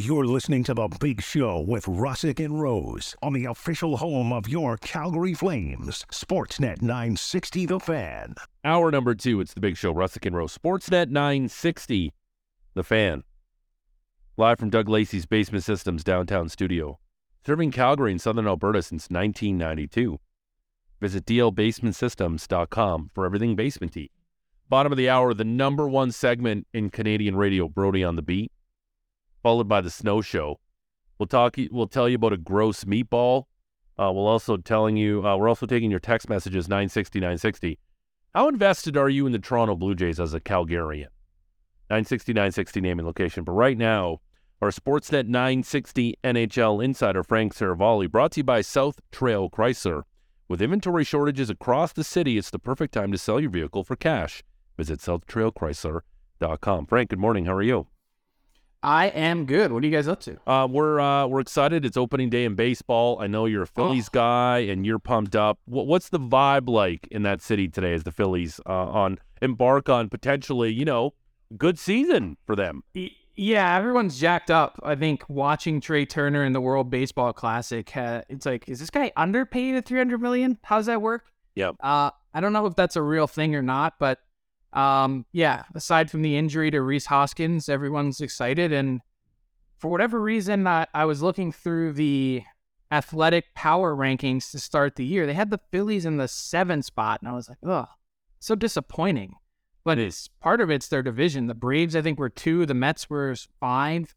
You're listening to The Big Show with Russick and Rose on the official home of your Calgary Flames, Sportsnet 960 The Fan. Hour number two, it's The Big Show, Russick and Rose, Sportsnet 960 The Fan. Live from Doug Lacey's Basement Systems downtown studio, serving Calgary and Southern Alberta since 1992. Visit dlbasementsystems.com for everything basement Bottom of the hour, the number one segment in Canadian radio, Brodie on the Beat followed by the snow show. We'll talk. We'll tell you about a gross meatball. Uh, we'll also telling you. Uh, we're also taking your text messages 960 960. How invested are you in the Toronto Blue Jays as a Calgarian? 960 960 name and location. But right now, our Sportsnet 960 NHL insider Frank Seravalli, brought to you by South Trail Chrysler. With inventory shortages across the city, it's the perfect time to sell your vehicle for cash. Visit southtrailchrysler.com. Frank, good morning. How are you? I am good. What are you guys up to? Uh, we're uh, we're excited. It's opening day in baseball. I know you're a Phillies oh. guy, and you're pumped up. What, what's the vibe like in that city today as the Phillies uh, on embark on potentially, you know, good season for them? Yeah, everyone's jacked up. I think watching Trea Turner in the World Baseball Classic, uh, it's like, is this guy underpaid at 300 million? How does that work? Yeah. Uh, I don't know if that's a real thing or not, but um, yeah, aside from the injury to Rhys Hoskins, everyone's excited. And for whatever reason, I, I was looking through the athletic power rankings to start the year. They had the Phillies in the seven spot, and I was like, oh, so disappointing. But it's part of it's their division. The Braves, I think, were two. The Mets were five,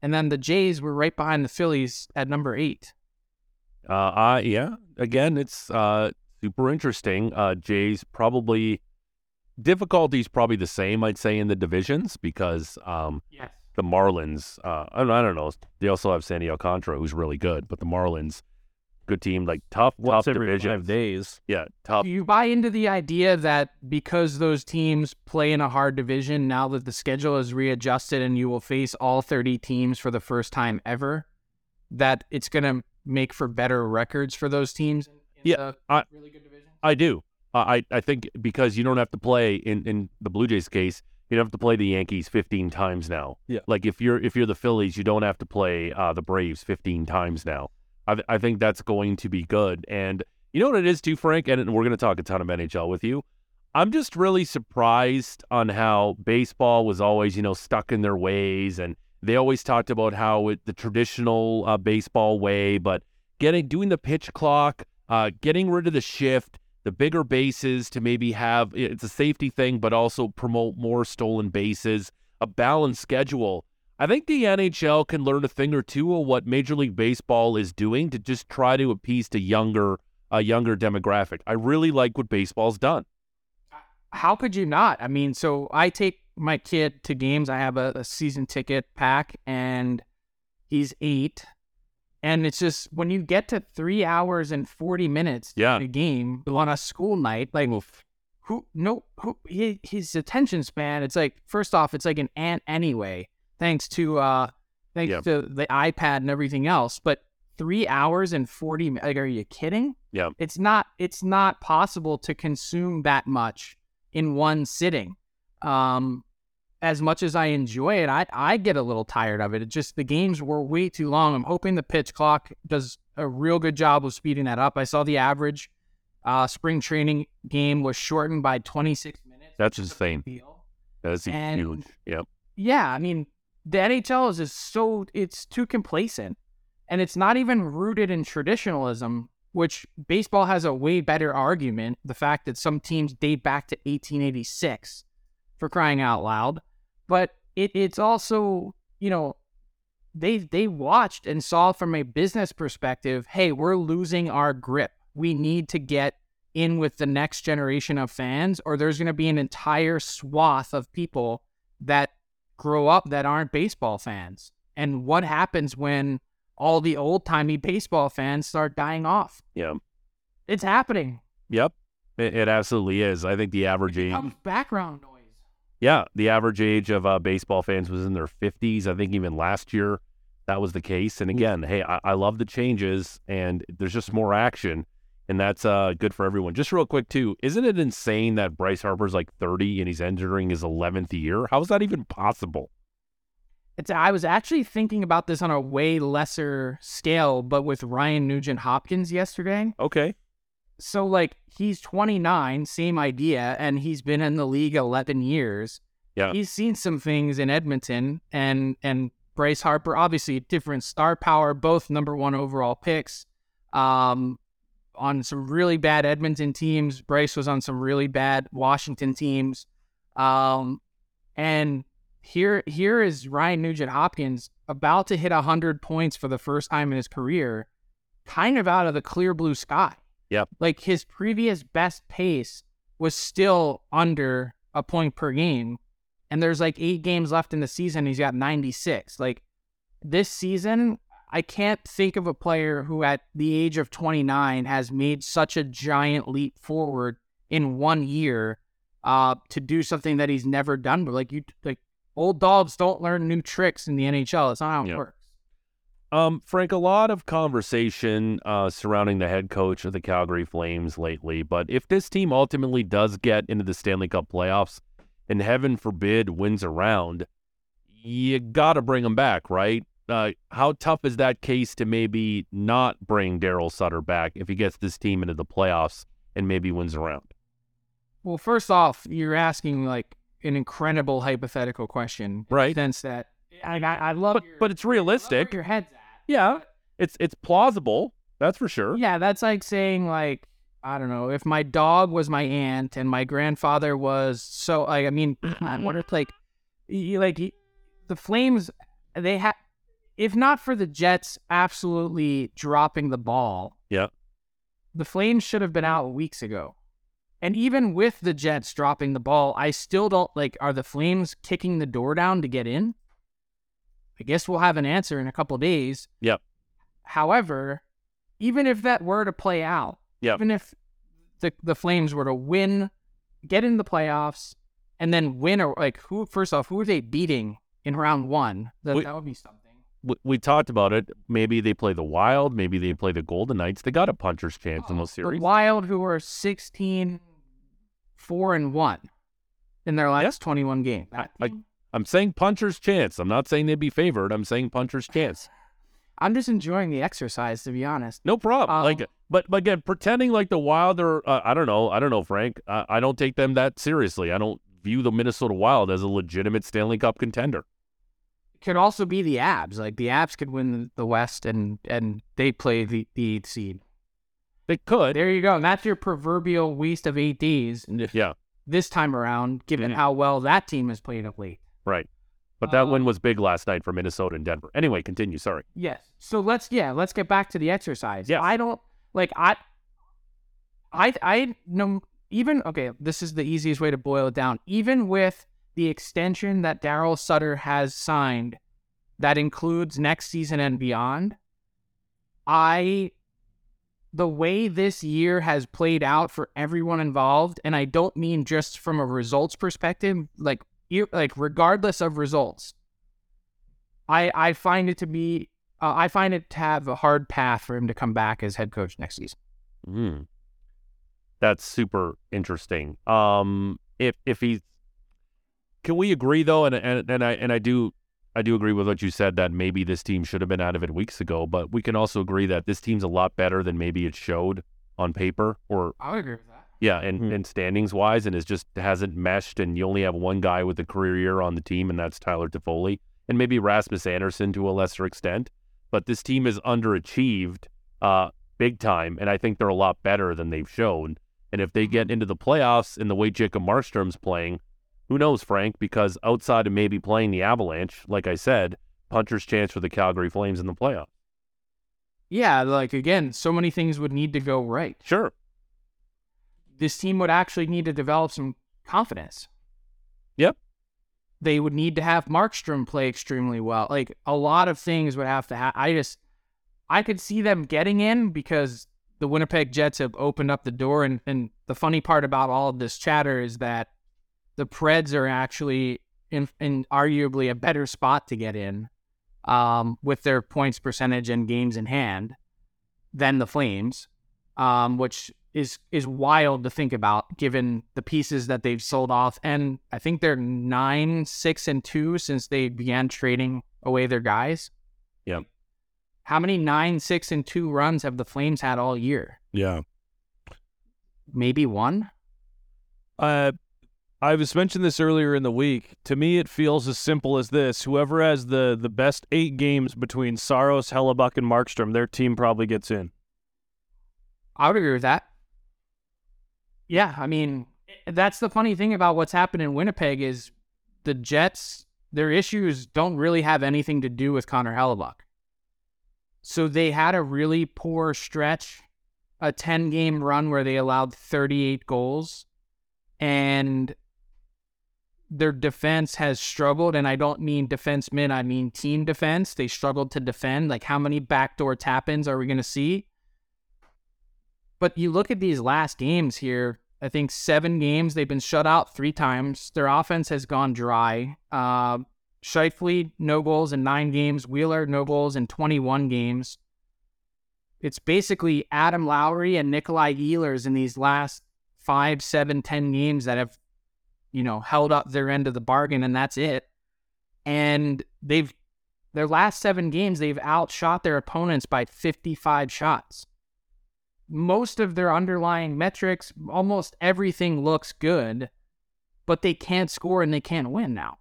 and then the Jays were right behind the Phillies at number eight. Uh, uh yeah. Again, it's uh super interesting. Uh, Jays probably difficulty is probably the same, I'd say, in the divisions because um, yes. the Marlins, uh, I, don't, I don't know, they also have Sandy Alcantara, who's really good, but the Marlins, good team, like tough, Once tough every division. Five days. Yeah, tough. Do you buy into the idea that because those teams play in a hard division, now that the schedule is readjusted and you will face all 30 teams for the first time ever, that it's going to make for better records for those teams? yeah, I, really I do. Uh, I I think because you don't have to play in in the Blue Jays case, you don't have to play the Yankees 15 times now. Yeah. Like if you're if you're the Phillies, you don't have to play uh, the Braves 15 times now. I I think that's going to be good. And you know what it is too, Frank. And we're going to talk a ton of NHL with you. I'm just really surprised on how baseball was always you know stuck in their ways, and they always talked about how it the traditional uh, baseball way, but getting doing the pitch clock, uh, getting rid of the shift the bigger bases to maybe have it's a safety thing, but also promote more stolen bases, a balanced schedule. I think the NHL can learn a thing or two of what Major League Baseball is doing to just try to appease to younger a younger demographic. I really like what baseball's done. How could you not? I mean, so I take my kid to games. I have a, a season ticket pack, and he's eight. And it's just when you get to three hours and 40 minutes yeah. a game on a school night, like Oof. who, no, who, he, his attention span, it's like, first off, it's like an ant anyway, thanks to, uh, thanks yeah. to the iPad and everything else. But three hours and 40, like, are you kidding? Yeah. It's not, it's not possible to consume that much in one sitting. Um, as much as I enjoy it, I, I get a little tired of it. It just the games were way too long. I'm hoping the pitch clock does a real good job of speeding that up. I saw the average uh, spring training game was shortened by 26 minutes. That's insane. That's and, huge. Yep. Yeah, I mean the NHL is just so it's too complacent, and it's not even rooted in traditionalism. Which baseball has a way better argument. The fact that some teams date back to 1886 for crying out loud but it, it's also you know they they watched and saw from a business perspective hey we're losing our grip. We need to get in with the next generation of fans or there's going to be an entire swath of people that grow up that aren't baseball fans. And what happens when all the old-timey baseball fans start dying off? Yeah. It's happening. Yep. It, it absolutely is. I think the average age background noise yeah, the average age of uh, baseball fans was in their 50s. I think even last year that was the case. And again, hey, I, I love the changes and there's just more action. And that's uh, good for everyone. Just real quick, too, isn't it insane that Bryce Harper's like 30 and he's entering his 11th year? How is that even possible? It's, I was actually thinking about this on a way lesser scale, but with Ryan Nugent Hopkins yesterday. Okay. So, like, he's 29, same idea, and he's been in the league 11 years. Yeah. He's seen some things in Edmonton, and and Bryce Harper, obviously different star power, both number one overall picks. Um, on some really bad Edmonton teams. Bryce was on some really bad Washington teams. Um, and here here is Ryan Nugent Hopkins about to hit 100 points for the first time in his career, kind of out of the clear blue sky. Yep. Like his previous best pace was still under a point per game. And there's like eight games left in the season. He's got 96. Like this season, I can't think of a player who, at the age of 29, has made such a giant leap forward in one year uh, to do something that he's never done. But like you, like old dogs don't learn new tricks in the NHL. It's not how it Yeah. works. Um, Frank, a lot of conversation uh, surrounding the head coach of the Calgary Flames lately. But if this team ultimately does get into the Stanley Cup playoffs, and heaven forbid wins a round, you got to bring him back, right? Uh, how tough is that case to maybe not bring Darryl Sutter back if he gets this team into the playoffs and maybe wins a round? Well, first off, you're asking like an incredible hypothetical question, in Right. the sense that I, I, I love, But your, but it's I love where realistic. your head's. Yeah, it's it's plausible. That's for sure. Yeah, that's like saying like I don't know if my dog was my aunt and my grandfather was so like I mean I wonder if like you like the Flames they have if not for the Jets absolutely dropping the ball. Yeah. The Flames should have been out weeks ago. And even with the Jets dropping the ball, I still don't like are the Flames kicking the door down to get in? I guess we'll have an answer in a couple days. Yep. However, even if that were to play out, Yep. even if the the Flames were to win, get in the playoffs, and then win or like who first off, who are they beating in round one? That, We- that would be something. we, we talked about it. Maybe they play the Wild. Maybe they play the Golden Knights. They got a puncher's chance in oh, those series. The. Wild, who are 16, 4 and 1 in their last 21 games. That I- team- I'm saying puncher's chance. I'm not saying they'd be favored. I'm saying puncher's chance. I'm just enjoying the exercise, to be honest. No problem. Um, like, but, but again, pretending like the Wild are, uh, I don't know. I don't know, Frank. I, I don't take them that seriously. I don't view the Minnesota Wild as a legitimate Stanley Cup contender. Could also be the Abs. Like the Abs could win the West, and and they play the the eighth seed. They could. There you go. And that's your proverbial waste of eight days Yeah, this time around, given Mhm. how well that team has played of late. Right. But that win Um, was big last night for Minnesota and Denver. Anyway, continue. Sorry. Yes. So let's yeah, let's get back to the exercise. Yeah. I don't like I I I know even okay, this is the easiest way to boil it down. Even with the extension that Darryl Sutter has signed that includes next season and beyond, I the way this year has played out for everyone involved, and I don't mean just from a results perspective, like like regardless of results, I I find it to be uh, I find it to have a hard path for him to come back as head coach next season. Mm. That's super interesting. Um, if if he's, can we agree though? And and and I and I do I do agree with what you said that maybe this team should have been out of it weeks ago. But we can also agree that this team's a lot better than maybe it showed on paper or I would agree with that. yeah, and, Mm-hmm. and standings wise, and it just hasn't meshed. And you only have one guy with a career year on the team, and that's Tyler Toffoli, and maybe Rasmus Andersson to a lesser extent. But this team is underachieved uh, big time, and I think they're a lot better than they've shown. And if they get into the playoffs in the way Jacob Markstrom's playing, who knows, Frank? Because outside of maybe playing the Avalanche, like I said, puncher's chance for the Calgary Flames in the playoffs. Yeah, like again, so many things would need to go right. Sure. This team would actually need to develop some confidence. Yep. They would need to have Markstrom play extremely well. Like a lot of things would have to happen. I just, I could see them getting in because the Winnipeg Jets have opened up the door. And, and the funny part about all of this chatter is that the Preds are actually in, in arguably a better spot to get in um, with their points percentage and games in hand than the Flames, um, which is is wild to think about given the pieces that they've sold off. And I think they're nine, six, and two since they began trading away their guys. Yeah. How many nine, six, and two runs have the Flames had all year? Yeah. Maybe one. Uh, I was mentioned this earlier in the week. To me, it feels as simple as this: whoever has the the best eight games between Saros, Hellebuyck, and Markstrom, their team probably gets in. I would agree with that. Yeah, I mean, eh, that's the funny thing about what's happened in Winnipeg is the Jets, their issues don't really have anything to do with Connor Hellebuyck. So they had a really poor stretch, a 10 game run where they allowed 38 goals, and their defense has struggled. And I don't mean defensemen, I mean team defense. They struggled to defend. Like, how many backdoor tap ins are we going to see? But you look at these last games here, I think seven games, they've been shut out three times. Their offense has gone dry. Uh, no goals in nine games. Wheeler, no goals in 21 games. It's basically Adam Lowry and Nikolai Ehlers in these last five, seven, ten games that have, you know, held up their end of the bargain, and that's it. And they've their last seven games, they've outshot their opponents by 55 shots most of their underlying metrics, almost everything looks good, but they can't score and they can't win now.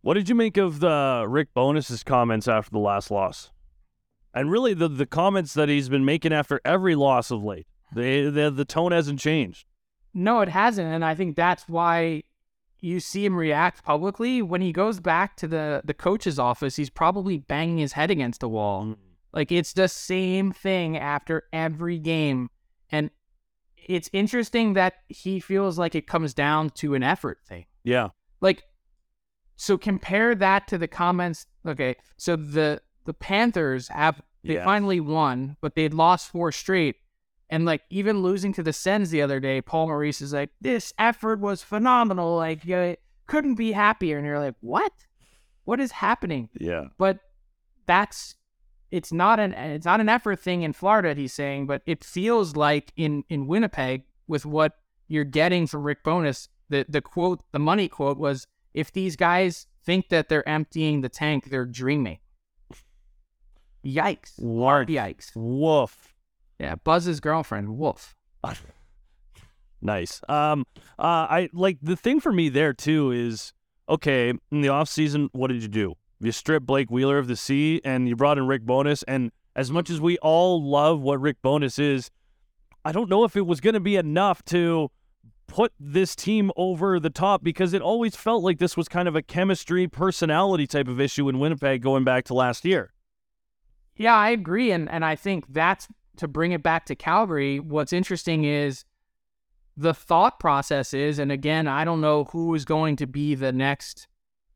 What did you make of the Rick Bowness's comments after the last loss? And really the the comments that he's been making after every loss of late. The the, the tone hasn't changed. No, it hasn't, and I think that's why you see him react publicly when he goes back to the the coach's office. He's probably banging his head against the wall. Mm-hmm like it's the same thing after every game. And it's interesting that he feels like it comes down to an effort thing. Yeah. Like so compare that to the comments. Okay. So the the Panthers have they yes. finally won, but they'd lost four straight. And like even losing to the Sens the other day, Paul Maurice is like, "This effort was phenomenal. Like, you couldn't be happier." And you're like, "What? What is happening?" Yeah. But that's it's not an it's not an effort thing in Florida, he's saying, but it feels like in in Winnipeg with what you're getting from Rick Bowness. the the quote, the money quote was, if these guys think that they're emptying the tank, they're dreaming. Yikes! Lark. Yikes! Woof. Yeah, Buzz's girlfriend. Woof. nice. Um, uh, I like the thing for me there too is okay in the off season. What did you do? You strip Blake Wheeler of the C and you brought in Rick Bowness. And as much as we all love what Rick Bowness is, I don't know if it was going to be enough to put this team over the top because it always felt like this was kind of a chemistry personality type of issue in Winnipeg going back to last year. Yeah, I agree. And, and I think that's to bring it back to Calgary. What's interesting is the thought process is, and again, I don't know who is going to be the next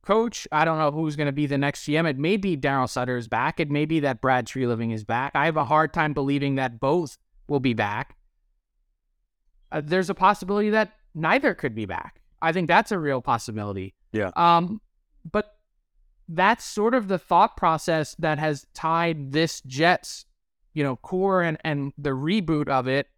coach. I don't know who's going to be the next GM. It may be Darryl Sutter is back. It may be that Brad Treliving is back. I have a hard time believing that both will be back. Uh, there's a possibility that neither could be back. I think that's a real possibility. Yeah. Um, but that's sort of the thought process that has tied this Jets, you know, core and, and the reboot of it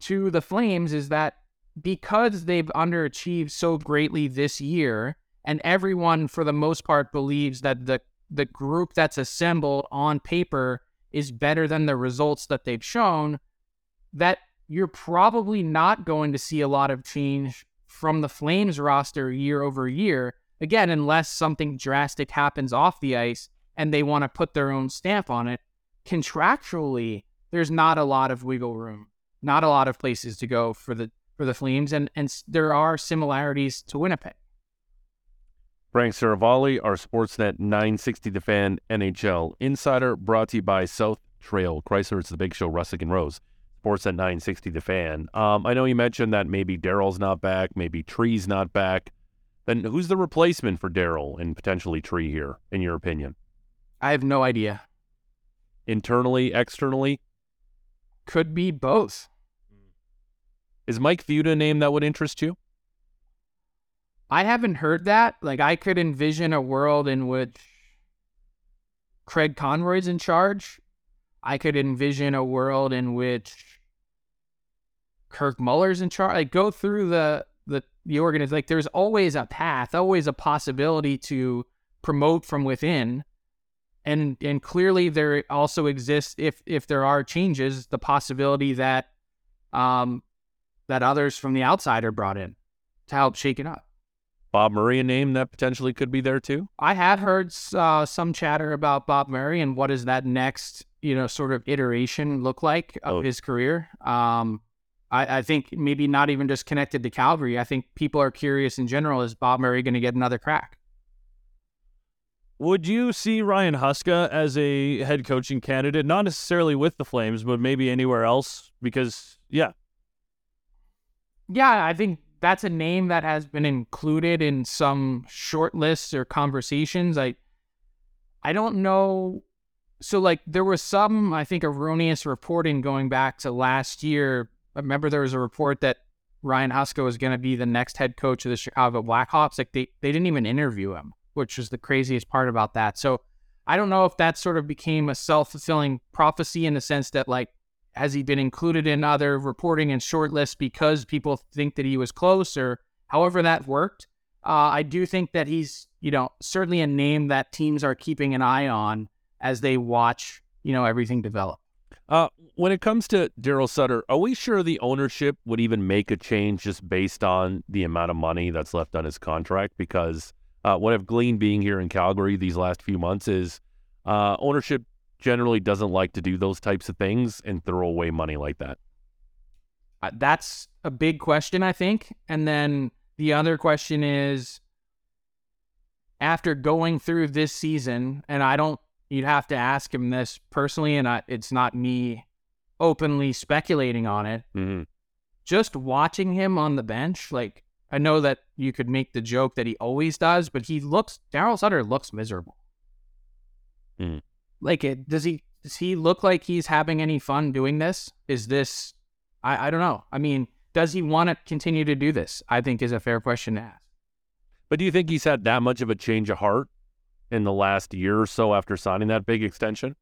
to the Flames is that because they've underachieved so greatly this year, and everyone for the most part believes that the the group that's assembled on paper is better than the results that they've shown that you're probably not going to see a lot of change from the Flames roster year over year again unless something drastic happens off the ice and they want to put their own stamp on it. Contractually there's not a lot of wiggle room not a lot of places to go for the for the Flames and and there are similarities to Winnipeg Frank Seravalli, our Sportsnet 960 The Fan NHL Insider, brought to you by South Trail Chrysler. It's the big show, Russick and Rose. Sportsnet 960 The Fan. Um, I know you mentioned that maybe Darryl's not back, maybe Tree's not back. Then who's the replacement for Darryl and potentially Tree here, in your opinion? I have no idea. Internally, externally? Could be both. Is Mike Futa a name that would interest you? I haven't heard that. Like I could envision a world in which Craig Conroy's in charge. I could envision a world in which Kirk Muller's in charge. Like go through the the the organization. Like there's always a path, always a possibility to promote from within. And and clearly there also exists if if there are changes, the possibility that um that others from the outside are brought in to help shake it up. Bob Murray, a name that potentially could be there too. I had heard uh, some chatter about Bob Murray and what does that next, you know, sort of iteration look like of Oh. his career. Um, I, I think maybe not even just connected to Calgary. I think people are curious in general: is Bob Murray going to get another crack? Would you see Ryan Huska as a head coaching candidate? Not necessarily with the Flames, but maybe anywhere else? Because yeah, Yeah, I think that's a name that has been included in some short lists or conversations. I I don't know. So like there was some I think erroneous reporting going back to last year. I remember there was a report that Ryan Huska was going to be the next head coach of the Chicago Blackhawks. Like they they didn't even interview him, which was the craziest part about that. So I don't know if that sort of became a self fulfilling prophecy in the sense that like has he been included in other reporting and shortlists because people think that he was close or however that worked? Uh, I do think that he's, you know, certainly a name that teams are keeping an eye on as they watch, you know, everything develop. Uh, when it comes to Darryl Sutter, are we sure the ownership would even make a change just based on the amount of money that's left on his contract? Because uh, what I've gleaned being here in Calgary these last few months is uh, ownership generally doesn't like to do those types of things and throw away money like that. Uh, that's a big question, I think. And then the other question is after going through this season, and I don't, you'd have to ask him this personally, and I, it's not me openly speculating on it. hmm Just watching him on the bench, like, I know that you could make the joke that he always does, but he looks, Darryl Sutter looks miserable. Mhm. Like, it, does he, does he look like he's having any fun doing this? Is this, I, I don't know. I mean, does he want to continue to do this? I think is a fair question to ask. But do you think he's had that much of a change of heart in the last year or so after signing that big extension?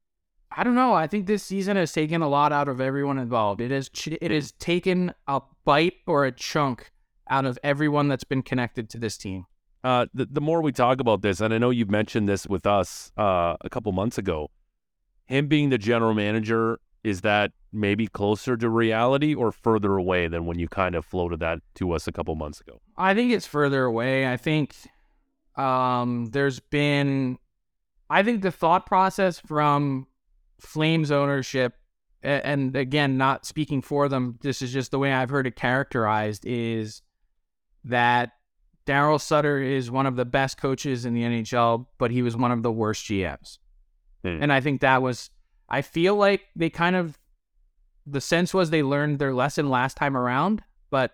I don't know. I think this season has taken a lot out of everyone involved. It has ch- it has taken a bite or a chunk out of everyone that's been connected to this team. Uh, the, the more we talk about this, and I know you've mentioned this with us uh, a couple months ago, him being the general manager, is that maybe closer to reality or further away than when you kind of floated that to us a couple months ago? I think it's further away. I think um, there's been, I think the thought process from Flames ownership, and again, not speaking for them, this is just the way I've heard it characterized, is that Darryl Sutter is one of the best coaches in the NHL, but he was one of the worst GMs. Hmm. And I think that was, I feel like they kind of, the sense was they learned their lesson last time around, but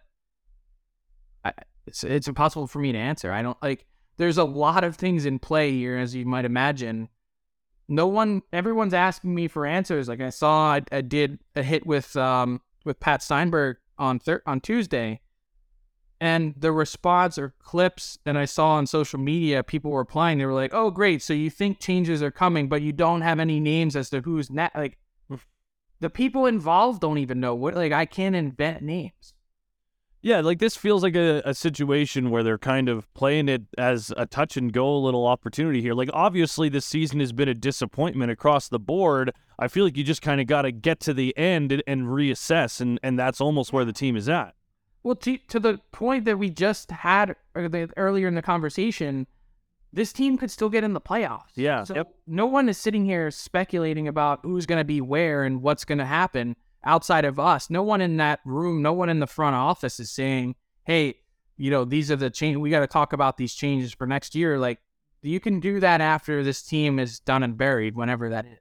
I, it's it's impossible for me to answer. I don't like. There's a lot of things in play here, as you might imagine. No one, everyone's asking me for answers. Like I saw, I, I did a hit with um with Pat Steinberg on thir- on Tuesday, and the response or clips that I saw on social media, people were replying. They were like, "Oh, great! So you think changes are coming, but you don't have any names as to who's next." Like mm. the people involved don't even know what. Like I can't invent names. Yeah, like this feels like a, a situation where they're kind of playing it as a touch and go little opportunity here. Like, obviously, this season has been a disappointment across the board. I feel like you just kind of got to get to the end and, and reassess, and, and that's almost where the team is at. Well, to to the point that we just had uh, the- earlier in the conversation, this team could still get in the playoffs. Yeah, So yep. no one is sitting here speculating about who's going to be where and what's going to happen outside of us. No one in that room, no one in the front office is saying, "Hey, you know, these are the change. We got to talk about these changes for next year." Like you can do that after this team is done and buried, whenever that is.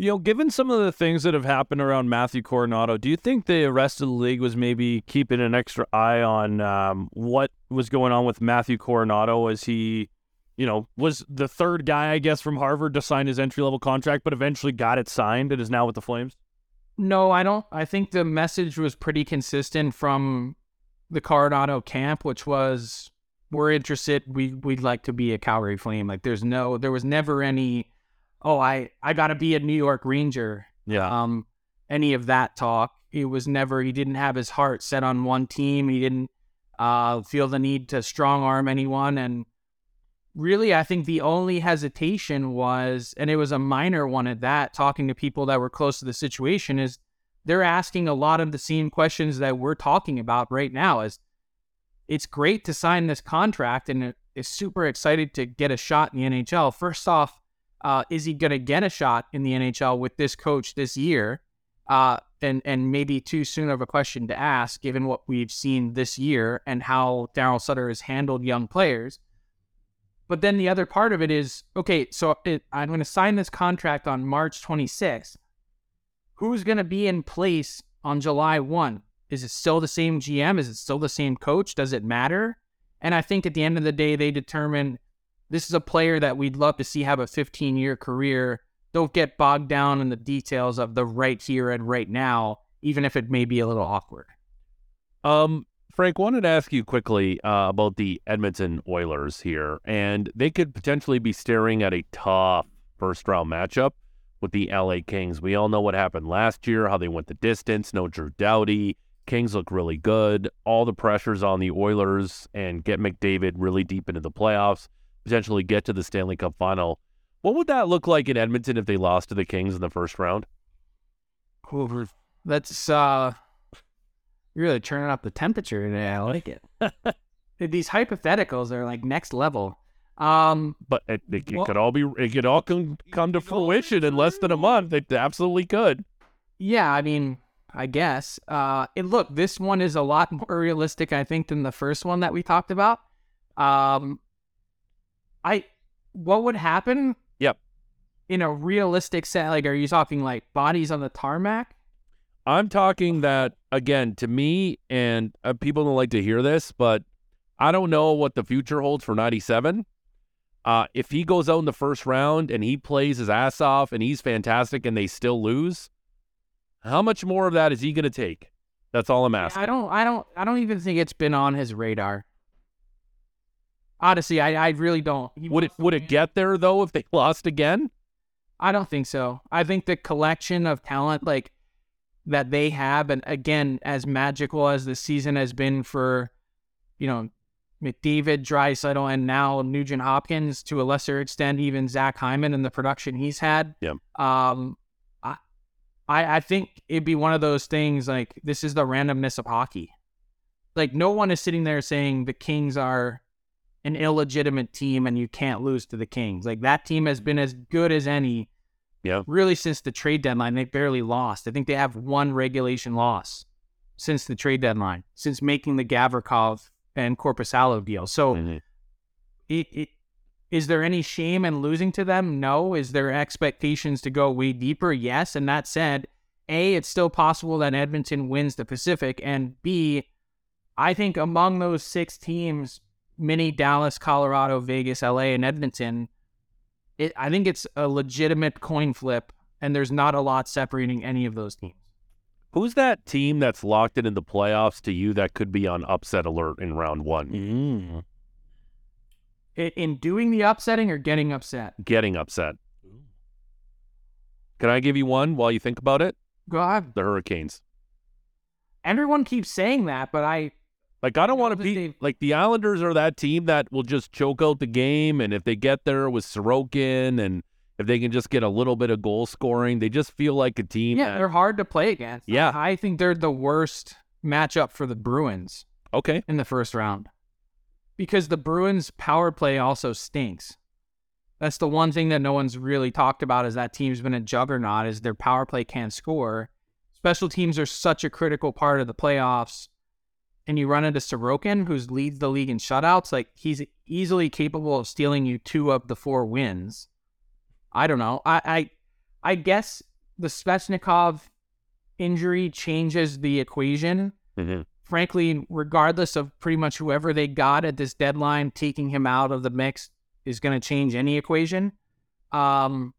You know, given some of the things that have happened around Matthew Coronato, do you think the rest of the league was maybe keeping an extra eye on um, what was going on with Matthew Coronato as he, you know, was the third guy, I guess, from Harvard to sign his entry level contract, but eventually got it signed and is now with the Flames? No, I don't. I think the message was pretty consistent from the Coronato camp, which was we're interested. We we'd like to be a Calgary Flame. Like there's no, there was never any. Oh, I I gotta be a New York Ranger. Yeah. Um, any of that talk. It was never. He didn't have his heart set on one team. He didn't uh feel the need to strong arm anyone. And really, I think the only hesitation was, and it was a minor one at that, talking to people that were close to the situation, is they're asking a lot of the same questions that we're talking about right now. Is it's great to sign this contract and is super excited to get a shot in the NHL. First off, uh, is he going to get a shot in the NHL with this coach this year? Uh, and and maybe too soon of a question to ask, given what we've seen this year and how Darryl Sutter has handled young players. But then the other part of it is okay, so it, I'm going to sign this contract on March 26th. Who's going to be in place on July 1? Is it still the same GM? Is it still the same coach? Does it matter? And I think at the end of the day, they determine this is a player that we'd love to see have a 15 year career. Don't get bogged down in the details of the right here and right now, even if it may be a little awkward. Um, Frank, wanted to ask you quickly uh, about the Edmonton Oilers here, and they could potentially be staring at a tough first round matchup with the LA Kings. We all know what happened last year, how they went the distance, no Drew Doughty. Kings look really good. All the pressures on the Oilers and get McDavid really deep into the playoffs, potentially get to the Stanley Cup final. What would that look like in Edmonton if they lost to the Kings in the first round? That's uh you're really turning up the temperature today. I like it. These hypotheticals are like next level. Um, but it, it, it well, could all be it could all come come to fruition in less than a month. It absolutely could. Yeah, I mean, I guess. Uh, and look, this one is a lot more realistic, I think, than the first one that we talked about. Um, I, what would happen? Yep. In a realistic set, like, are you talking like bodies on the tarmac? I'm talking that again to me, and uh, people don't like to hear this, but I don't know what the future holds for 97. Uh, if he goes out in the first round and he plays his ass off and he's fantastic and they still lose, how much more of that is he going to take? That's all I'm asking. I don't, I don't, I don't even think it's been on his radar. Honestly, I, I really don't. He would it would it get there though if they lost again? I don't think so. I think the collection of talent, like that they have. And again, as magical as the season has been for, you know, McDavid, Draisaitl, and now Nugent Hopkins, to a lesser extent, even Zach Hyman and the production he's had. Yeah. Um, I, I, I think it'd be one of those things like this is the randomness of hockey. Like no one is sitting there saying the Kings are an illegitimate team and you can't lose to the Kings. Like that team has been as good as any yeah. Really, since the trade deadline, they barely lost. I think they have one regulation loss since the trade deadline, since making the Gavrikov and Korpisalo deal. So, mm-hmm. it, it, is there any shame in losing to them? No. Is there expectations to go way deeper? Yes. And that said, A, it's still possible that Edmonton wins the Pacific. And B, I think among those six teams, mini Dallas, Colorado, Vegas, LA, and Edmonton, it, I think it's a legitimate coin flip, and there's not a lot separating any of those teams. Who's that team that's locked into the playoffs to you that could be on upset alert in round one? Mm. In, in doing the upsetting or getting upset? Getting upset. Can I give you one while you think about it? Go ahead. The Hurricanes. Everyone keeps saying that, but I like I don't want to be like the Islanders are that team that will just choke out the game, and if they get there with Sorokin, and if they can just get a little bit of goal scoring, they just feel like a team. Yeah, that, they're hard to play against. Yeah, I think they're the worst matchup for the Bruins. Okay, in the first round, because the Bruins' power play also stinks. That's the one thing that no one's really talked about is that team's been a juggernaut. Is their power play can't score. Special teams are such a critical part of the playoffs and you run into Sorokin, who leads the league in shutouts, like he's easily capable of stealing you two of the four wins. I don't know. I I, I guess the Svechnikov injury changes the equation. Mm-hmm. Frankly, regardless of pretty much whoever they got at this deadline, taking him out of the mix is going to change any equation. Um,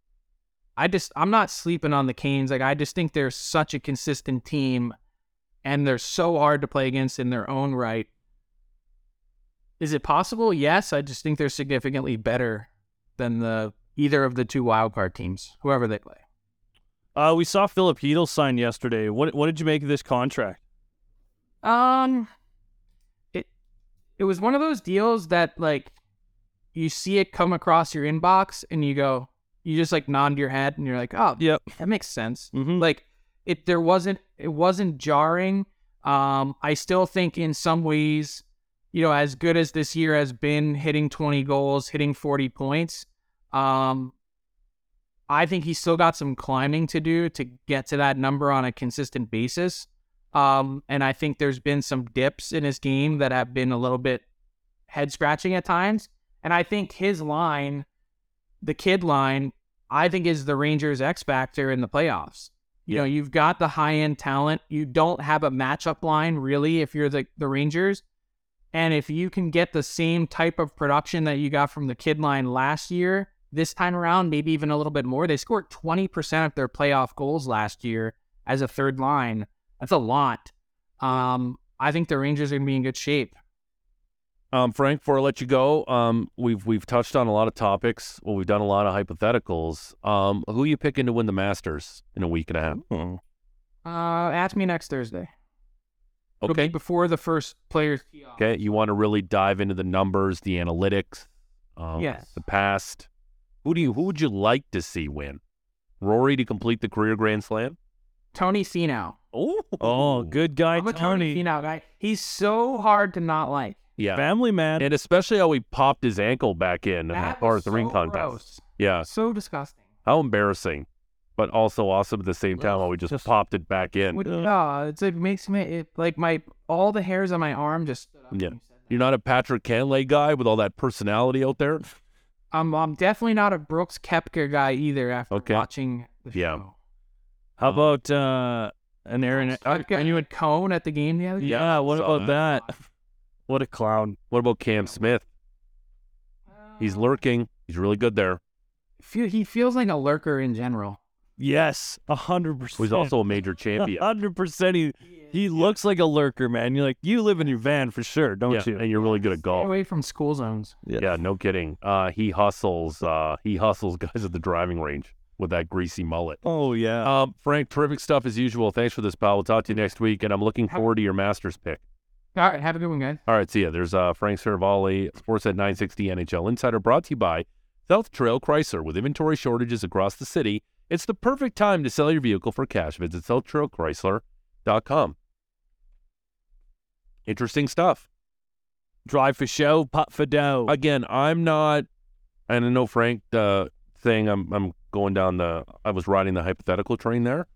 I just I'm not sleeping on the Canes. Like I just think they're such a consistent team and they're so hard to play against in their own right. Is it possible? Yes, I just think they're significantly better than the either of the two wildcard teams, whoever they play. Uh, we saw Filip Chytil sign yesterday. What what did you make of this contract? Um, it it was one of those deals that like you see it come across your inbox and you go, you just like nod your head and you're like, oh, Yep. that makes sense. Mm-hmm. Like it, there wasn't, it wasn't jarring. Um, I still think in some ways, you know, as good as this year has been, hitting 20 goals, hitting 40 points, um, I think he's still got some climbing to do to get to that number on a consistent basis. Um, and I think there's been some dips in his game that have been a little bit head scratching at times. And I think his line, the kid line, I think is the Rangers X factor in the playoffs. You know, you've got the high end talent. You don't have a matchup line really if you're the, the Rangers. And if you can get the same type of production that you got from the kid line last year, this time around, maybe even a little bit more. They scored 20% of their playoff goals last year as a third line. That's a lot. Um, I think the Rangers are going to be in good shape. Um, Frank, before I let you go, um, we've we've touched on a lot of topics. Well, we've done a lot of hypotheticals. Um, who are you picking to win the Masters in a week and a half? Uh, ask me next Thursday. It'll be Okay. before the first players. Okay. You want to really dive into the numbers, the analytics, um, Yes. the past. Who do you who would you like to see win? Rory to complete the career Grand Slam? Tony Finau. Oh, Oh, good guy, I'm a Tony Tony. Finau guy. He's so hard to not like. Yeah. Family man. And especially how he popped his ankle back in That or was the ring so contest. gross. Yeah. So disgusting. How embarrassing, but also awesome at the same time. How we just, Just- popped it back in. Would- uh, it's like makes me it, like my all the hairs on my arm just. stood up when Yeah. you said that. You're not a Patrick Cantlay guy with all that personality out there. I'm I'm definitely not a Brooks Koepka guy either. After Okay. watching the Yeah. show. How about uh, an Aaron? Brooks Koepka and you had Cone at the game the other day. Yeah, what saw about that? What a clown. What about Cam Smith? He's lurking. He's really good there. Feel, he feels like a lurker in general. Yes, a hundred percent. He's also a major champion. hundred percent. He he looks like a lurker, man. You're like, you live in your van for sure, don't yeah, you? and you're really good at Stay golf. away from school zones. Yeah, no kidding. Uh, he hustles. Uh, he hustles guys at the driving range with that greasy mullet. Oh yeah. Um, Frank, terrific stuff as usual. Thanks for this, pal. We'll talk to you next week, and I'm looking forward to your Masters pick. All right, have a good one, guys. All right, see ya. There's uh, Frank Seravalli, Sports at 960 NHL Insider, brought to you by South Trail Chrysler. With inventory shortages across the city, it's the perfect time to sell your vehicle for cash. Visit SouthTrailChrysler.com. Interesting stuff. Drive for show, putt for dough. Again, I'm not, and I know Frank uh, thing, I'm I'm going down the. I was riding the hypothetical train there.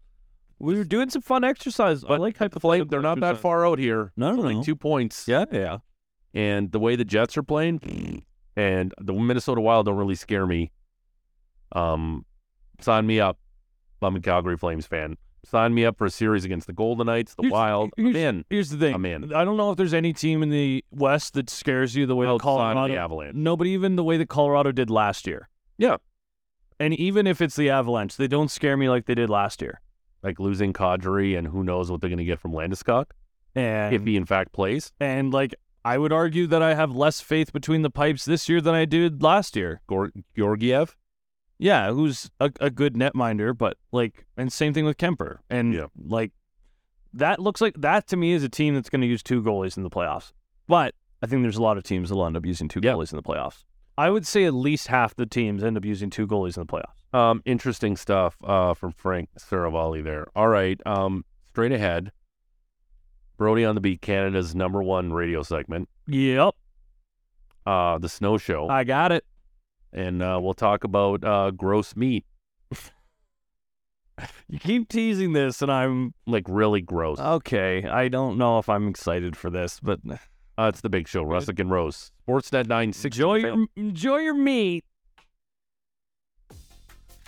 We were doing some fun exercise. I But like the Flame, hypothetical they're not that far out here. No, no, only no. two points. Yeah, yeah. and the way the Jets are playing, and the Minnesota Wild don't really scare me. Um, sign me up. I'm a Calgary Flames fan. Sign me up for a series against the Golden Knights, the Here's- Wild. I'm here's- in. Here's the thing. I'm in. I don't know if there's any team in the West that scares you the way that Outside of Colorado. the Avalanche. No, but even the way that Colorado did last year. Yeah. And even if it's the Avalanche, they don't scare me like they did last year. Like losing Kadri, and who knows what they're going to get from Landeskog And if he in fact plays. and like I would argue that I have less faith between the pipes this year than I did last year. Gor- Georgiev. Yeah, who's a, a good netminder, but like, and same thing with Kuemper, and Yeah. like that looks like that to me is a team that's going to use two goalies in the playoffs. But I think there's a lot of teams that'll end up using two Yeah. goalies in the playoffs. I would say at least half the teams end up using two goalies in the playoffs. Um, interesting stuff uh, from Frank Seravalli there. All right. Um, straight ahead. Brodie on the Beat, Canada's number one radio segment, Yep, uh, the Snow Show. I got it. and uh, we'll talk about uh, gross meat, You keep teasing this, and I'm like really gross. okay. I don't know if I'm excited for this, but Uh, it's the big show, Russick and Rose, Sportsnet 960. enjoy your enjoy your meat.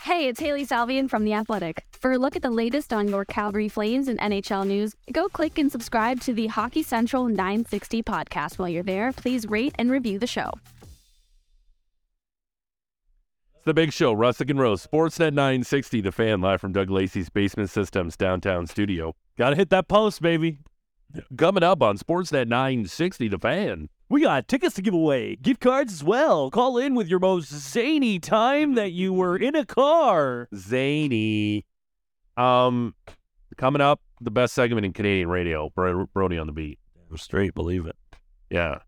Hey, it's Hailey Salvian from The Athletic. For a look at the latest on your Calgary Flames and NHL news, go click and subscribe to the Hockey Central 960 podcast. While you're there, please rate and review the show. It's the big show, Russick and Rose, Sportsnet 960, the fan, live from Doug Lacey's Basement Systems downtown studio. Got to hit that post, baby. Coming up on Sportsnet 960, the fan. We got tickets to give away, gift cards as well. Call in with your most zany time that you were in a car. Zany. Um, coming up, the best segment in Canadian radio, Bro- Brodie on the Beat. Straight, believe it. Yeah.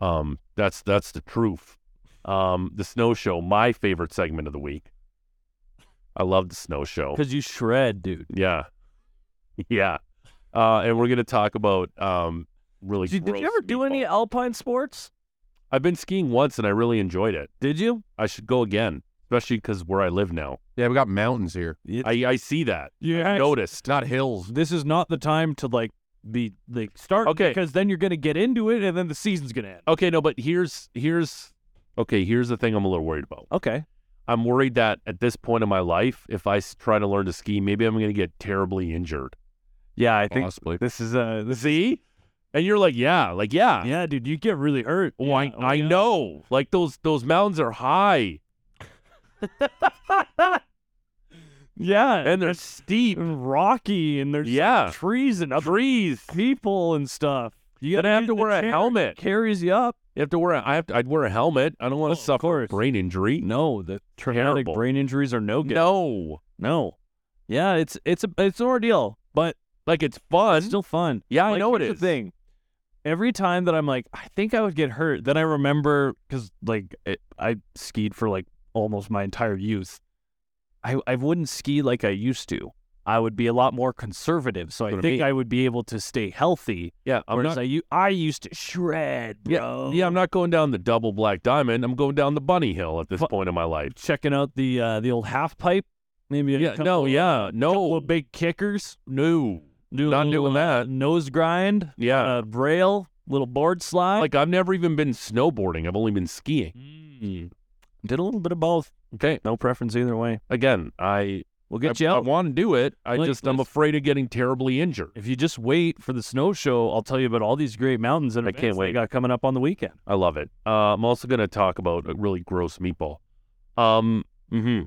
Um, that's that's the truth. Um, the snow show, my favorite segment of the week. I love the snow show. Because you shred, dude. Yeah. Yeah. Uh, and we're going to talk about um, really. Did, did you ever do any meatball. alpine sports? I've been skiing once and I really enjoyed it. Did you? I should go again, especially because where I live now. Yeah, we got mountains here. I, I see that. yeah. Noticed. Not hills. This is not the time to like be like start Okay. because then you're gonna get into it and then the season's gonna end. Okay, no, but here's here's okay. Here's the thing I'm a little worried about. Okay. I'm worried that at this point in my life, if I try to learn to ski, maybe I'm going to get terribly injured. Yeah, I think Possibly. this is uh this See? And you're like, yeah, like yeah. yeah, dude, you get really hurt. Oh, I, oh, I yeah. know. Like those those mountains are high Yeah, and they're steep. and rocky and there's Yeah. trees and Trees. people and stuff. You I have to wear a helmet. Carries you up. You have to wear. A, I have to. I'd wear a helmet. I don't want Oh, to of suffer brain injury. No, the traumatic Terrible. brain injuries are no good. No. no. Yeah, it's it's a it's an ordeal, but Like it's fun. it's still fun. yeah, I know it is. The thing. Every time that I'm like, I think I would get hurt, then I remember because like it, I skied for like almost my entire youth. I I wouldn't ski like I used to. I would be a lot more conservative, so I think mean? I would be able to stay healthy. Yeah, I'm whereas not. I, I used to shred, Yeah, bro. yeah, I'm not going down the double black diamond. I'm going down the bunny hill at this point in my life. checking out the uh, the old half pipe. Maybe Yeah, no, yeah, no. big kickers. No, Do Not doing uh, that. nose grind. yeah. uh, rail, little board slide. like I've never even been snowboarding. I've only been skiing. Mm. Did a little bit of both. Okay, No preference either way. again, I We'll get I, you I want to do it. I Like, just I'm afraid of getting terribly injured. if you just wait for the snow show, I'll tell you about all these great mountains and I can't wait. got coming up on the weekend. I love it. Uh, I'm also going to talk about a really gross meatball. Um, hmm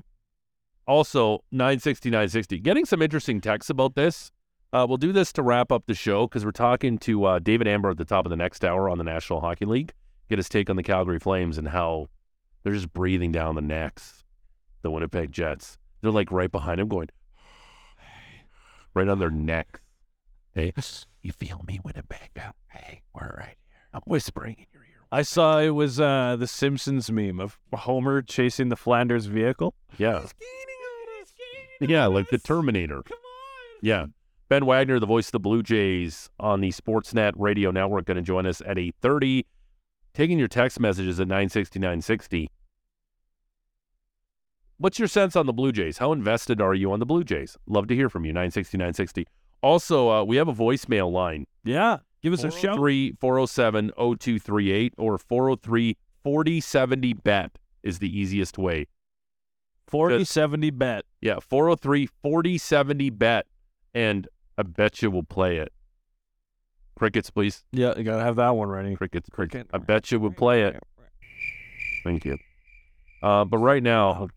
Also, 960, 960. Getting some interesting texts about this. Uh, we'll do this to wrap up the show because we're talking to uh, David Amber at the top of the next hour on the National Hockey League. Get his take on the Calgary Flames and how they're just breathing down the necks, the Winnipeg Jets. They're like right behind him going, right on their necks. Hey, you feel me, Winnipeg? Hey, we're right here. I'm whispering in your ear. I saw it was uh, the Simpsons meme of Homer chasing the Flanders vehicle. Yeah. Yeah, like the Terminator. Yeah. Ben Wagner, the voice of the Blue Jays on the Sportsnet radio network, going to join us at 8.30. Taking your text messages at 960, 960. What's your sense on the Blue Jays? How invested are you on the Blue Jays? Love to hear from you, 960, 960. Also, uh, we have a voicemail line. Yeah, give us a shout. 407 0238 or 403 4070 bet is the easiest way. 4070 bet. Yeah, 403 4070 bet. And I bet you we'll play it. Crickets, please. Yeah, you gotta have that one ready. Crickets, cricket. I bet you we'll play it. Thank you. Uh, but right now,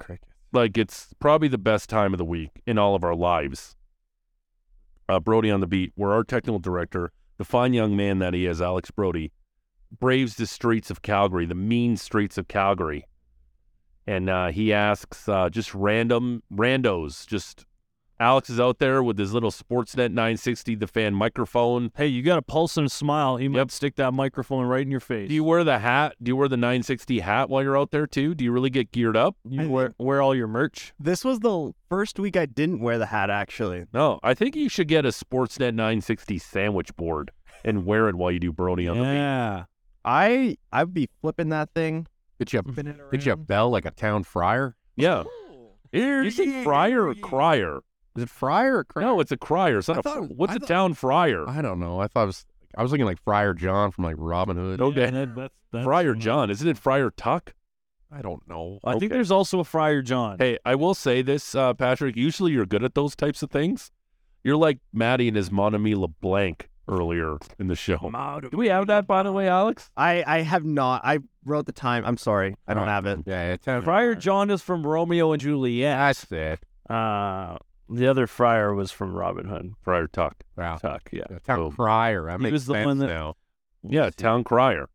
like it's probably the best time of the week in all of our lives. Uh, Brodie on the beat, where our technical director, the fine young man that he is, Alex Brodie, braves the streets of Calgary, the mean streets of Calgary, and uh, he asks uh, just random randos. Just Alex is out there with his little Sportsnet 960 The Fan microphone. Hey, you got a pulse and a smile. He might stick that microphone right in your face. Do you wear the hat? Do you wear the 960 hat while you're out there too? Do you really get geared up? You wear, wear all your merch? This was the first week I didn't wear the hat, actually. No, I think you should get a Sportsnet 960 sandwich board and wear it while you do Brodie on the beat. Yeah. I I'd be flipping that thing. Get you a, flipping get you a bell like a town friar. Yeah. Here You say fryer or crier? Is it friar or crier? No, it's a crier. It's not I a thought- what's I a thought- town friar? I don't know. I thought it was. I was looking like Friar John from like Robin Hood. Okay. Yeah, that- that's, that's Friar John. Isn't it Friar Tuck? I don't know. I think there's also a Friar John. Hey, I will say this, uh, Patrick. Usually you're good at those types of things. You're like Maddie and his Mon Ami LeBlanc earlier in the show. Do we have that, by the way, Alex? I I have not. I wrote the time. I'm sorry. I don't Alright. have it. Yeah, yeah Friar John is from Romeo and Juliet. That's it. Uh, the other friar was from Robin Hood. Friar Tuck. Wow. Tuck, yeah. Yeah, town Oh. crier. That He was the one that- now. Yeah, town crier.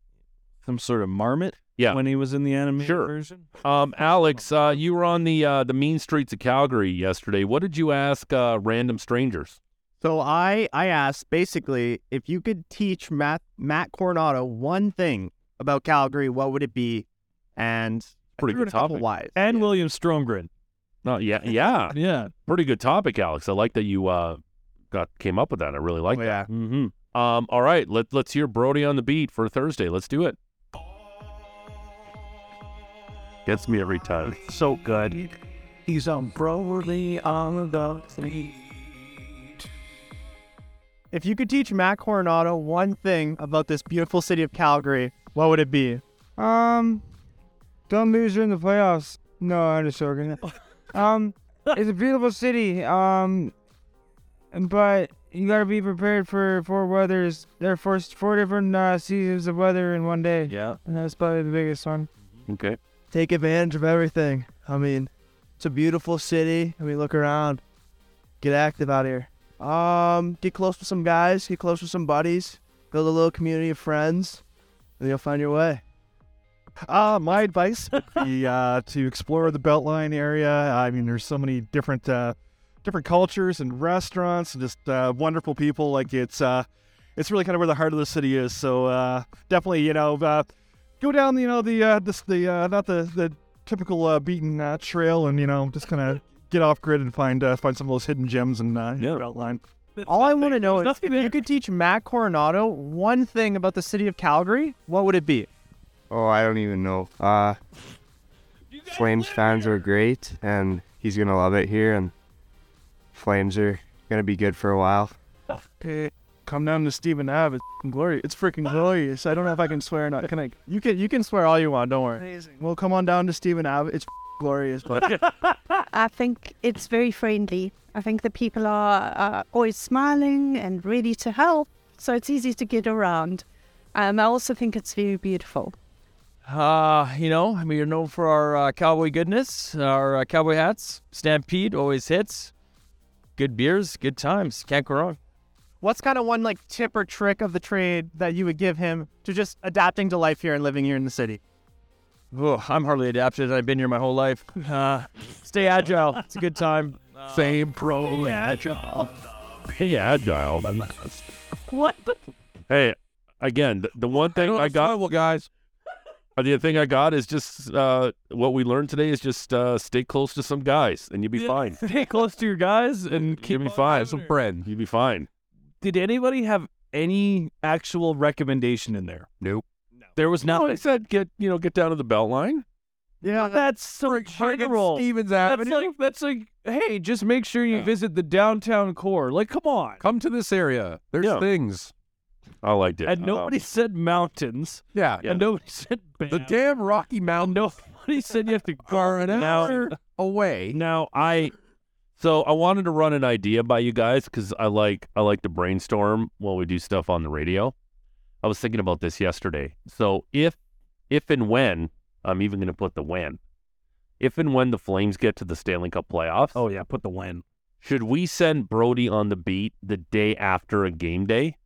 Some sort of marmot Yeah. when he was in the animated Sure. version. Um, Alex, uh, you were on the uh, the mean streets of Calgary yesterday. What did you ask uh, random strangers? So I I asked basically if you could teach Matt Matt Coronato one thing about Calgary, what would it be? and Pretty threw good in a couple topic. Wise. And William Stromgren. No, yeah, yeah, Yeah. pretty good topic, Alex. I like that you uh got came up with that. I really like oh, that. yeah. Mm-hmm. Um, all right, let let's hear Brodie on the beat for Thursday. Let's do it. Gets me every time. So good. He's on Brodie on the beat. If you could teach Matt Coronato one thing about this beautiful city of Calgary, what would it be? Um, don't lose in the playoffs. No, I'm just joking. Um, it's a beautiful city. Um, but you gotta be prepared for four weathers. There are four, four different uh, seasons of weather in one day, Yeah. and that's probably the biggest one. Okay. Take advantage of everything. I mean, it's a beautiful city. I mean, look around. Get active out here. Um, get close with some guys. Get close with some buddies. Build a little community of friends, and you'll find your way. Uh, my advice would be uh, to explore the Beltline area. I mean, there's so many different uh, different cultures and restaurants and just uh, wonderful people. Like it's uh, it's really kind of where the heart of the city is. So uh, definitely, you know, uh, go down, you know, the uh, this the uh, not the the typical uh, beaten uh, trail, and you know, just kind of get off grid and find uh, find some of those hidden gems in uh, Yeah. Beltline. All I want to know is nothing if you could teach Matt Coronato one thing about the city of Calgary, what would it be? Oh, I don't even know. Uh, Flames fans are great, and he's gonna love it here, and Flames are gonna be good for a while. Come down to Stephen Ave. It's f***ing glorious. It's freaking glorious. I don't know if I can swear or not. Can I? You can you can swear all you want. Don't worry. Amazing. Well, come on down to Stephen Ave. It's glorious, but I think it's very friendly. I think the people are uh, always smiling and ready to help, so it's easy to get around. Um, I also think it's very beautiful. Uh, you know, I mean, you're known for our uh, cowboy goodness, our uh, cowboy hats. Stampede always hits. Good beers, good times. Can't go wrong. what's kind of one like tip or trick of the trade that you would give him to just adapting to life here and living here in the city? Oh, I'm hardly adapted. I've been here my whole life. Uh, stay agile. It's a good time. Same pro agile. Hey, agile. What? Hey, again, the, the one thing I got, Well, guys. Uh, the thing I got is just uh, what we learned today is just uh, stay close to some guys, and you'll be fine. Stay close to your guys and keep You'll be fine. doing Some it. friend. You'll be fine. Did anybody have any actual recommendation in there? Nope. There was No, nothing. I said get you know get down to the belt line. Yeah, That's so general. Stevens That's Avenue. like that's like, hey, just make sure you visit the downtown core. Like, come on. Come to this area. There's Yeah. things. I liked it. And nobody Um, said mountains. Yeah. And nobody said The damn Rocky Mountain Nobody said you have to are an Now- hour away. Now I, so I wanted to run an idea by you guys because I like I like to brainstorm while we do stuff on the radio. I was thinking about this yesterday. So if if and when I'm even going to put the when, if and when the Flames get to the Stanley Cup playoffs, Oh yeah, put the win. should we send Brodie on the beat the day after a game day?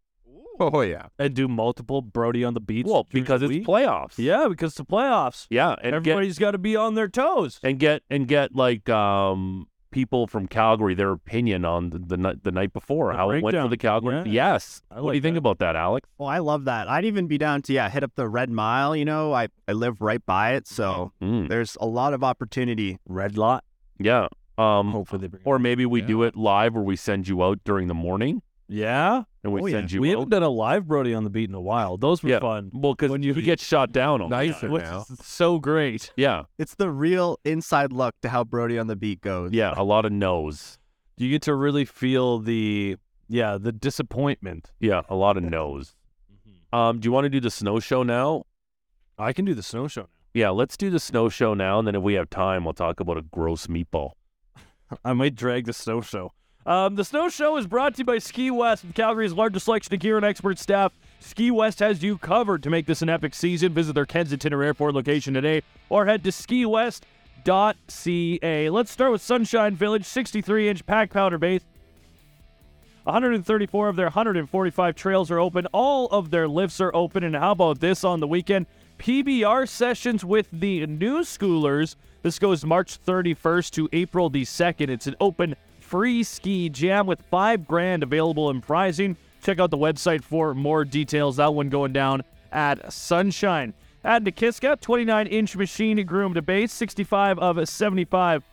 Oh yeah. And do multiple Brodie on the beach. Well, because it's week? playoffs. Yeah, because it's the playoffs. yeah, and Everybody's got to be on their toes. and get and get like um people from Calgary their opinion on the the, night the night before A how it went for the Calgary. Yeah. Yes. I what do like you think about that, Alex? Well, I love that. I'd even be down to yeah, hit up the Red Mile. You know, I I live right by it, so Mm, there's a lot of opportunity. Red lot. yeah. Um, Hopefully they bring. or maybe we do it live, where we send you out during the morning yeah. And we Oh, yeah. you We out. haven't done a live Brodie on the beat in a while. Those were Yeah. fun. well, because when you you- get shot down. On Nicer Which now. is so great. Yeah, It's the real inside look to how Brodie on the beat goes. yeah. A lot of no's. You get to really feel the yeah the disappointment. Yeah, a lot of no's. Um, do you want to do the snow show now? I can do the snow show. Yeah, let's do the snow show now, and then if we have time, we'll talk about a gross meatball. I might drag the snow show. Um, the snow show is brought to you by Ski West, Calgary's largest selection of gear and expert staff. Ski West has you covered to make this an epic season. Visit their Kensington or Airport location today, or head to skiwest.ca. Let's start with Sunshine Village, 63-inch pack powder base. 134 of their 145 trails are open. All of their lifts are open. And how about this on the weekend? PBR sessions with the new schoolers. This goes March 31st to April the 2nd. It's an open free ski jam with five grand available in pricing. Check out the website for more details. That one going down at Sunshine. At Nakiska, 29 inch machine groomed base, 65 of 75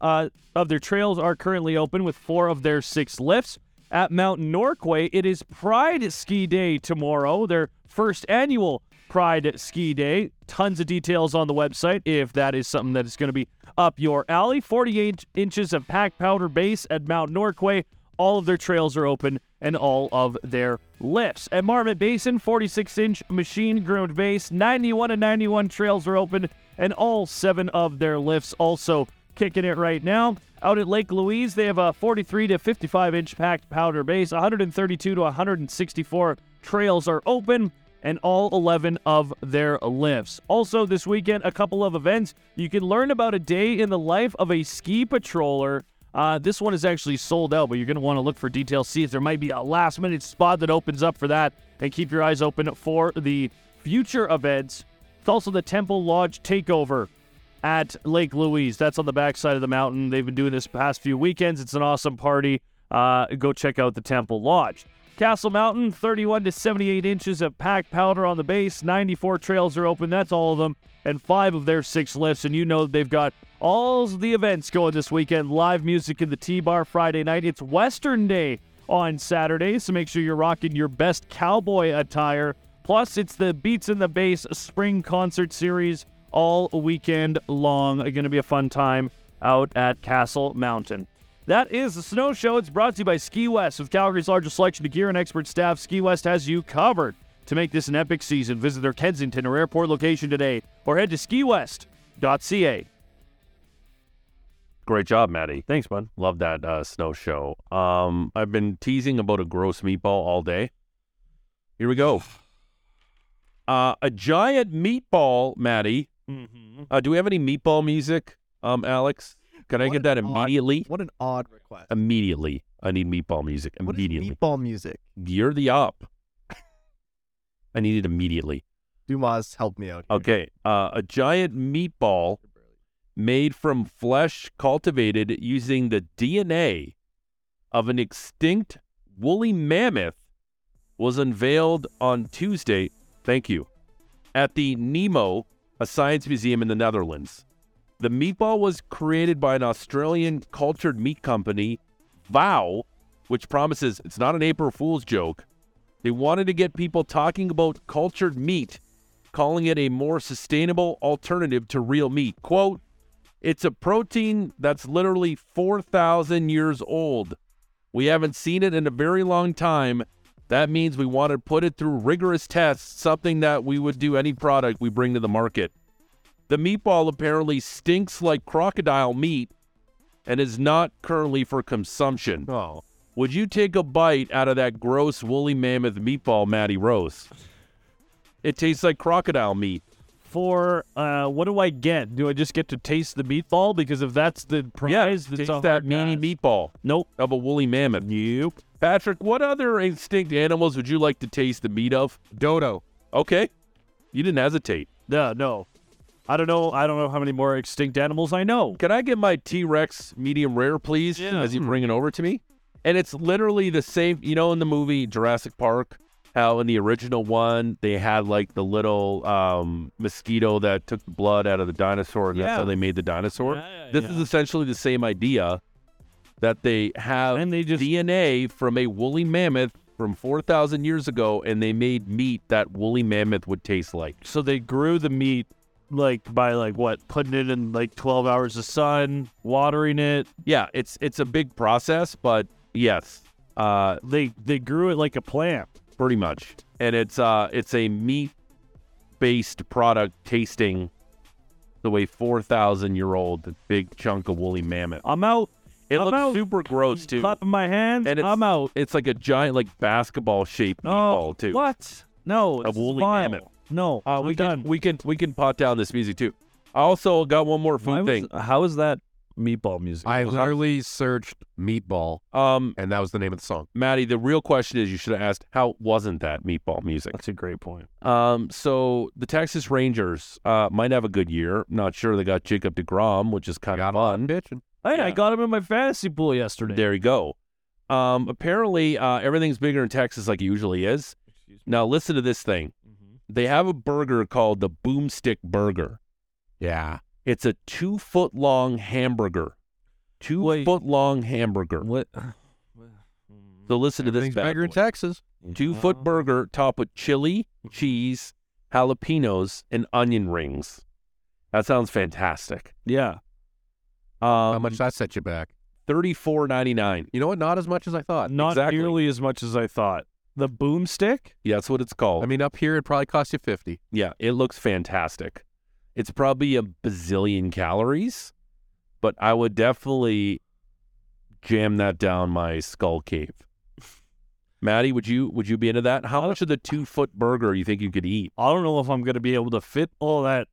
uh, of their trails are currently open with four of their six lifts. At Mount Norquay, it is Pride Ski Day tomorrow, their first annual Pride Ski Day. Tons of details on the website if that is something that is going to be up your alley. 48 inches of packed powder base at Mount Norquay. All of their trails are open and all of their lifts. At Marmot Basin, 46 inch machine groomed base. 91 and 91 trails are open and all seven of their lifts also kicking it right now. Out at Lake Louise, they have a 43 to 55 inch packed powder base. 132 to 164 trails are open and all 11 of their lifts. Also, this weekend, a couple of events. You can learn about a day in the life of a ski patroller. Uh, this one is actually sold out, but you're going to want to look for details, see if there might be a last minute spot that opens up for that, and keep your eyes open for the future events. It's also the Temple Lodge Takeover at Lake Louise. That's on the backside of the mountain. They've been doing this past few weekends. It's an awesome party. Uh, go check out the Temple Lodge. Castle Mountain, 31 to 78 inches of packed powder on the base. 94 trails are open. That's all of them. And five of their six lifts. And you know they've got all the events going this weekend. Live music in the T Bar Friday night. It's Western Day on Saturday. So make sure you're rocking your best cowboy attire. Plus, it's the Beats in the Bass Spring Concert Series all weekend long. Going to be a fun time out at Castle Mountain. That is the Snow Show. It's brought to you by Ski West. With Calgary's largest selection of gear and expert staff, Ski West has you covered. To make this an epic season, visit their Kensington or airport location today or head to skiwest.ca. Great job, Maddie. Thanks, bud. Love that uh, snow show. Um, I've been teasing about a gross meatball all day. Here we go. Uh, a giant meatball, Maddie. Mm-hmm. Uh, do we have any meatball music, um, Alex? Can I get that an odd- immediately? what an odd request. Immediately. I need meatball music What immediately. meatball music? You're the up. I need it immediately. Dumas, help me out. Here. Okay. Uh, a giant meatball made from flesh cultivated using the DNA of an extinct woolly mammoth was unveiled on Tuesday. Thank you. At the Nemo, a science museum in the Netherlands. The meatball was created by an Australian cultured meat company, Vow, which promises it's not an April Fool's joke. They wanted to get people talking about cultured meat, calling it a more sustainable alternative to real meat. Quote, it's a protein that's literally 4,000 years old. We haven't seen it in a very long time. That means we want to put it through rigorous tests, something that we would do any product we bring to the market. The meatball apparently stinks like crocodile meat and is not currently for consumption. Oh. Would you take a bite out of that gross woolly mammoth meatball, Matty Rose? It tastes like crocodile meat. For uh, what do I get? Do I just get to taste the meatball? Because if that's the prize, that's Taste that hard meaty pass. meatball. Nope. Of a woolly mammoth. Nope. Patrick, what other extinct animals would you like to taste the meat of? Dodo. Okay. You didn't hesitate. Yeah, no. I don't know. I don't know how many more extinct animals I know. Can I get my T Rex medium rare, please? Yeah. As you bring it over to me? And it's literally the same. You know, in the movie Jurassic Park, how in the original one they had like the little um, mosquito that took the blood out of the dinosaur, and that's how they made the dinosaur. Yeah, yeah, this yeah. is essentially the same idea that they have And they just DNA from a woolly mammoth from 4,000 years ago, and they made meat that woolly mammoth would taste like. so they grew the meat like by like what putting it in like 12 hours of sun watering it Yeah, it's it's a big process, but yes, uh, they they grew it like a plant pretty much. And it's uh it's a meat based product tasting the way 4,000 year old big chunk of woolly mammoth. i'm out It I'm looks out. super gross too. clapping my hands And it's, i'm out It's like a giant like basketball shaped meatball too. what no A woolly mammoth. No Uh, I'm we done can we can we can pot down this music too. I also got one more food Why was- thing. how is that meatball music I literally searched meatball, Um, and that was the name of the song. Maddie, the real question is you should have asked how wasn't that meatball music? that's a great point Um, so the Texas Rangers uh, might have a good year. Not sure they got Jacob DeGrom, which is kind of fun. Bitchin'. hey i Yeah. got him in my fantasy pool yesterday There you go. Um, apparently, uh, everything's bigger in Texas like it usually is. Now, listen to this thing. They have a burger called the Boomstick Burger. Yeah. It's a two foot long hamburger. Two foot long hamburger. What? So listen to this. Everything's bad bigger in. Texas. Two foot burger topped with chili, cheese, jalapenos, and onion rings. That sounds fantastic. Yeah. Um, How much that set you back? Thirty four ninety nine. You know what? Not as much as I thought. Not Exactly. nearly as much as I thought. The boomstick? Yeah, that's what it's called. I mean, up here it probably cost you fifty. Yeah, it looks fantastic. It's probably a bazillion calories, but I would definitely jam that down my skull cave. Maddie, would you would you be into that? How much of the two foot burger you think you could eat? I don't know if I'm gonna be able to fit all that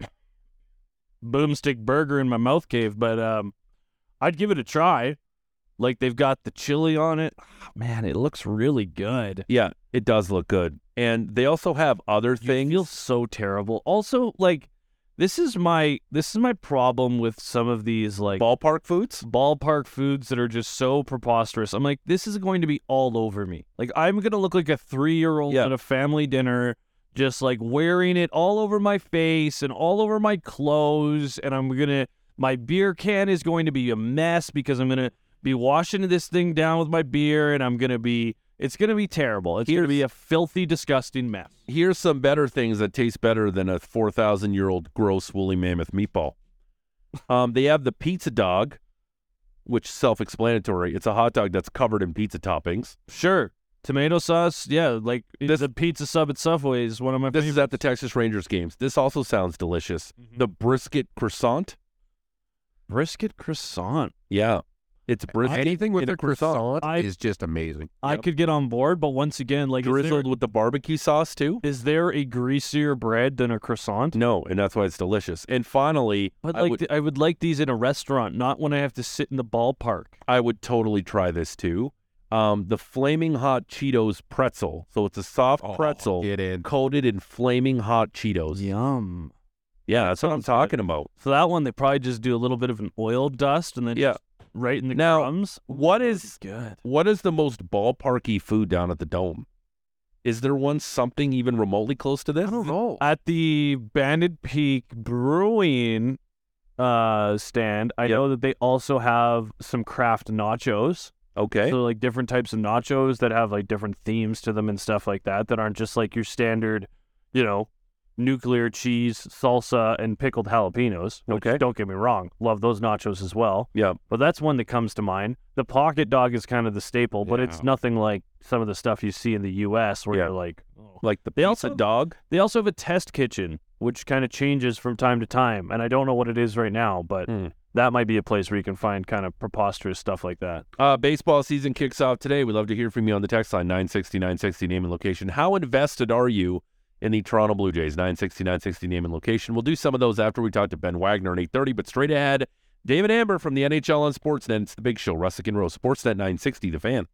boomstick burger in my mouth cave, but um, I'd give it a try. Like they've got the chili on it. Man, it looks really good. Yeah, it does look good. And they also have other things. Feels so terrible. Also, like this is my this is my problem with some of these like ballpark foods. Ballpark foods that are just so preposterous. I'm like, this is going to be all over me. Like I'm gonna look like a three year old at a family dinner, just like wearing it all over my face and all over my clothes, and I'm gonna my beer can is going to be a mess because I'm gonna be washing this thing down with my beer, and I'm gonna be it's gonna be terrible. It's gonna be a filthy, disgusting mess. Here's some better things that taste better than a 4,000 year old gross woolly mammoth meatball. Um, they have the pizza dog, which self explanatory. It's a hot dog that's covered in pizza toppings. Sure. Tomato sauce, yeah, like the pizza sub at Subway is one of my This favorites. is at the Texas Rangers games. This also sounds delicious. Mm-hmm. The brisket croissant. Brisket croissant. Yeah. It's brisket. Anything with in a a croissant I- is just amazing. I could get on board, but once again, like is drizzled there, with the barbecue sauce too. is there a greasier bread than a croissant? No, and that's why it's delicious. And finally, But I like would, th- I would like these in a restaurant, not when I have to sit in the ballpark. I would totally try this too. Um, the flaming hot Cheetos pretzel. So it's a soft Oh, pretzel get in. coated in flaming hot Cheetos. Yum. Yeah, that's what I'm Sounds talking about. So that one they probably just do a little bit of an oil dust and then Yeah. Just right in the Now, crumbs. What is good? what is the most ballparky food down at the dome? Is there one something even remotely close to this? I don't know. At the Banded Peak Brewing uh stand, I know that they also have some craft nachos. Okay. So like different types of nachos that have like different themes to them and stuff like that that aren't just like your standard, you know, nuclear cheese, salsa, and pickled jalapenos. which, Okay. Don't get me wrong. Love those nachos as well. Yeah. But that's one that comes to mind. The pocket dog is kind of the staple, but it's nothing like some of the stuff you see in the US where Yeah. you're like oh. Like the They pizza also- dog. They also have a test kitchen, which kind of changes from time to time, and I don't know what it is right now, but Hmm. that might be a place where you can find kind of preposterous stuff like that. Uh, baseball season kicks off today. We'd love to hear from you on the text line 960 960 name and location. How invested are you in the Toronto Blue Jays? 960 960 name and location. We'll do some of those after we talk to Ben Wagner at 830, but straight ahead, David Amber from the NHL on Sportsnet. It's the big show, Russick and Rose, Sportsnet 960, The Fan.